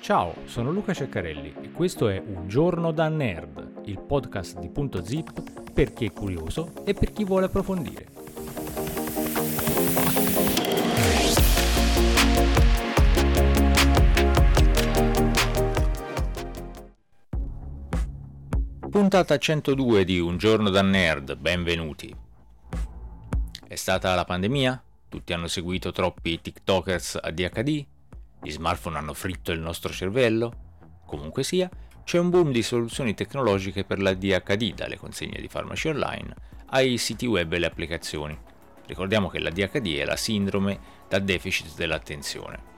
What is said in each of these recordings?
Ciao, sono Luca Ceccarelli e questo è Un giorno da nerd, il podcast di Punto Zip per chi è curioso e per chi vuole approfondire. Puntata 102 di Un giorno da nerd, benvenuti. È stata la pandemia? Tutti hanno seguito troppi TikTokers ADHD? Gli smartphone hanno fritto il nostro cervello? Comunque sia, c'è un boom di soluzioni tecnologiche per la DHD, dalle consegne di farmaci online ai siti web e le applicazioni. Ricordiamo che la DHD è la sindrome da deficit dell'attenzione.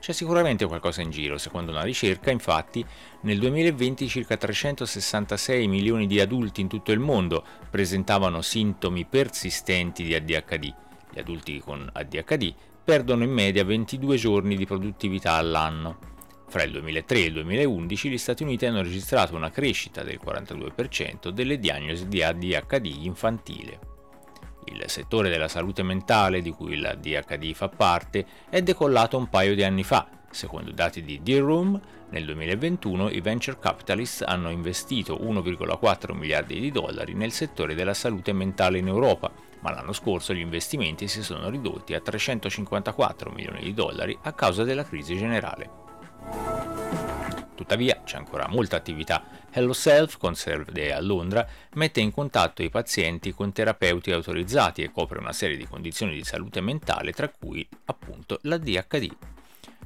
C'è sicuramente qualcosa in giro, secondo una ricerca, infatti, nel 2020 circa 366 milioni di adulti in tutto il mondo presentavano sintomi persistenti di ADHD. Gli adulti con ADHD perdono in media 22 giorni di produttività all'anno. Fra il 2003 e il 2011 gli Stati Uniti hanno registrato una crescita del 42% delle diagnosi di ADHD infantile. Il settore della salute mentale, di cui la DHD fa parte, è decollato un paio di anni fa. Secondo dati di Dear Room, nel 2021 i venture capitalists hanno investito 1,4 miliardi di dollari nel settore della salute mentale in Europa, ma l'anno scorso gli investimenti si sono ridotti a 354 milioni di dollari a causa della crisi generale. Tuttavia c'è ancora molta attività. Hello Self, con sede a Londra, mette in contatto i pazienti con terapeuti autorizzati e copre una serie di condizioni di salute mentale, tra cui appunto la DHD.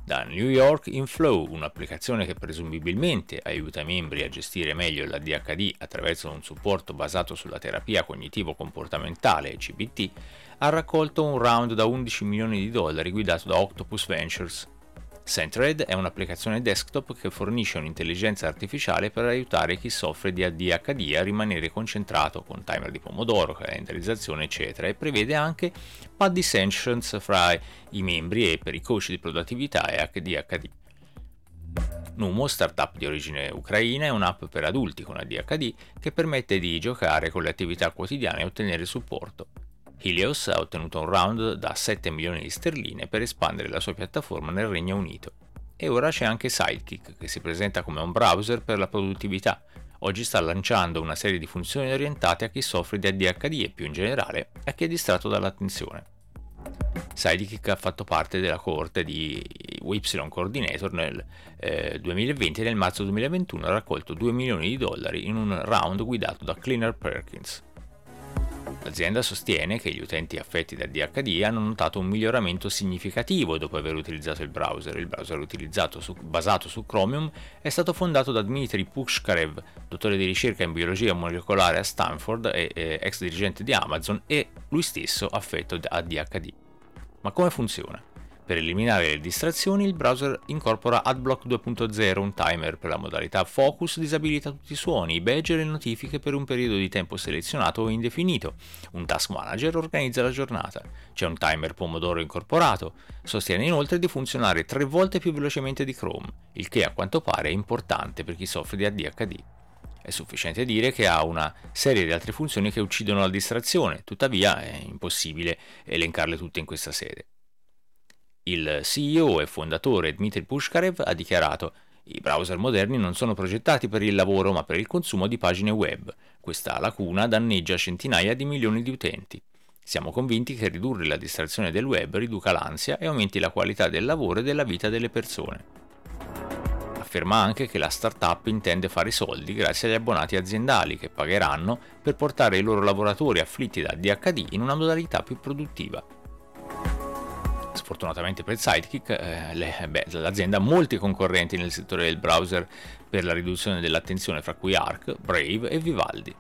Da New York in Flow, un'applicazione che presumibilmente aiuta i membri a gestire meglio la DHD attraverso un supporto basato sulla terapia cognitivo-comportamentale CBT, ha raccolto un round da 11 milioni di dollari guidato da Octopus Ventures. Centred è un'applicazione desktop che fornisce un'intelligenza artificiale per aiutare chi soffre di ADHD a rimanere concentrato con timer di pomodoro, calendarizzazione eccetera e prevede anche buddy sessions fra i membri e per i coach di produttività e ADHD. Numo, startup di origine ucraina, è un'app per adulti con ADHD che permette di giocare con le attività quotidiane e ottenere supporto. Helios ha ottenuto un round da 7 milioni di sterline per espandere la sua piattaforma nel Regno Unito. E ora c'è anche Sidekick, che si presenta come un browser per la produttività. Oggi sta lanciando una serie di funzioni orientate a chi soffre di ADHD e più in generale a chi è distratto dall'attenzione. Sidekick ha fatto parte della coorte di Y Coordinator nel eh, 2020 e nel marzo 2021 ha raccolto 2 milioni di dollari in un round guidato da Cleaner Perkins. L'azienda sostiene che gli utenti affetti da DHD hanno notato un miglioramento significativo dopo aver utilizzato il browser. Il browser utilizzato su, basato su Chromium è stato fondato da Dmitry Pushkarev, dottore di ricerca in biologia molecolare a Stanford e, e ex dirigente di Amazon e lui stesso affetto da DHD. Ma come funziona? Per eliminare le distrazioni il browser incorpora AdBlock 2.0, un timer per la modalità focus disabilita tutti i suoni, i badge e le notifiche per un periodo di tempo selezionato o indefinito. Un task manager organizza la giornata. C'è un timer pomodoro incorporato. Sostiene inoltre di funzionare tre volte più velocemente di Chrome, il che a quanto pare è importante per chi soffre di ADHD. È sufficiente dire che ha una serie di altre funzioni che uccidono la distrazione, tuttavia è impossibile elencarle tutte in questa sede. Il CEO e fondatore Dmitry Pushkarev ha dichiarato i browser moderni non sono progettati per il lavoro ma per il consumo di pagine web. Questa lacuna danneggia centinaia di milioni di utenti. Siamo convinti che ridurre la distrazione del web riduca l'ansia e aumenti la qualità del lavoro e della vita delle persone. Afferma anche che la startup intende fare soldi grazie agli abbonati aziendali che pagheranno per portare i loro lavoratori afflitti da DHD in una modalità più produttiva sfortunatamente per Sidekick, eh, le, beh, l'azienda ha molti concorrenti nel settore del browser per la riduzione dell'attenzione, fra cui Arc, Brave e Vivaldi.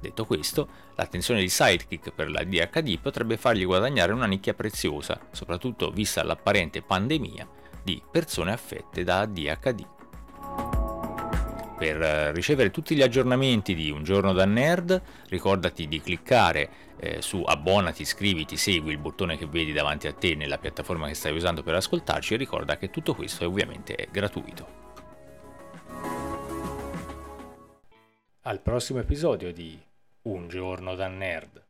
Detto questo, l'attenzione di Sidekick per la DHD potrebbe fargli guadagnare una nicchia preziosa, soprattutto vista l'apparente pandemia di persone affette da DHD. Per eh, ricevere tutti gli aggiornamenti di Un giorno da nerd, ricordati di cliccare eh, su abbonati, iscriviti, segui il bottone che vedi davanti a te nella piattaforma che stai usando per ascoltarci e ricorda che tutto questo è ovviamente gratuito. Al prossimo episodio di Un giorno da nerd.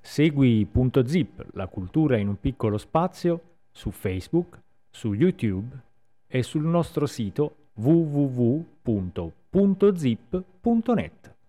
Segui Punto Zip, la cultura in un piccolo spazio, su Facebook, su YouTube e sul nostro sito www.zip.net.